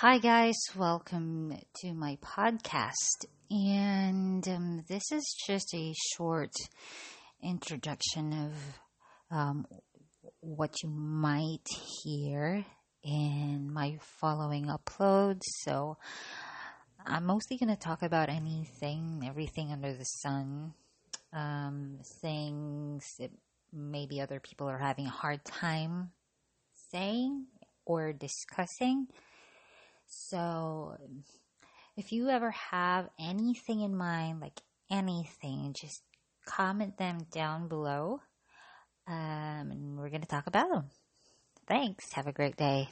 Hi, guys. Welcome to my podcast. And um, this is just a short introduction of um, what you might hear in my following uploads. So, I'm mostly going to talk about anything, everything under the sun, um, things that maybe other people are having a hard time saying or discussing. So, if you ever have anything in mind, like anything, just comment them down below. Um, and we're going to talk about them. Thanks. Have a great day.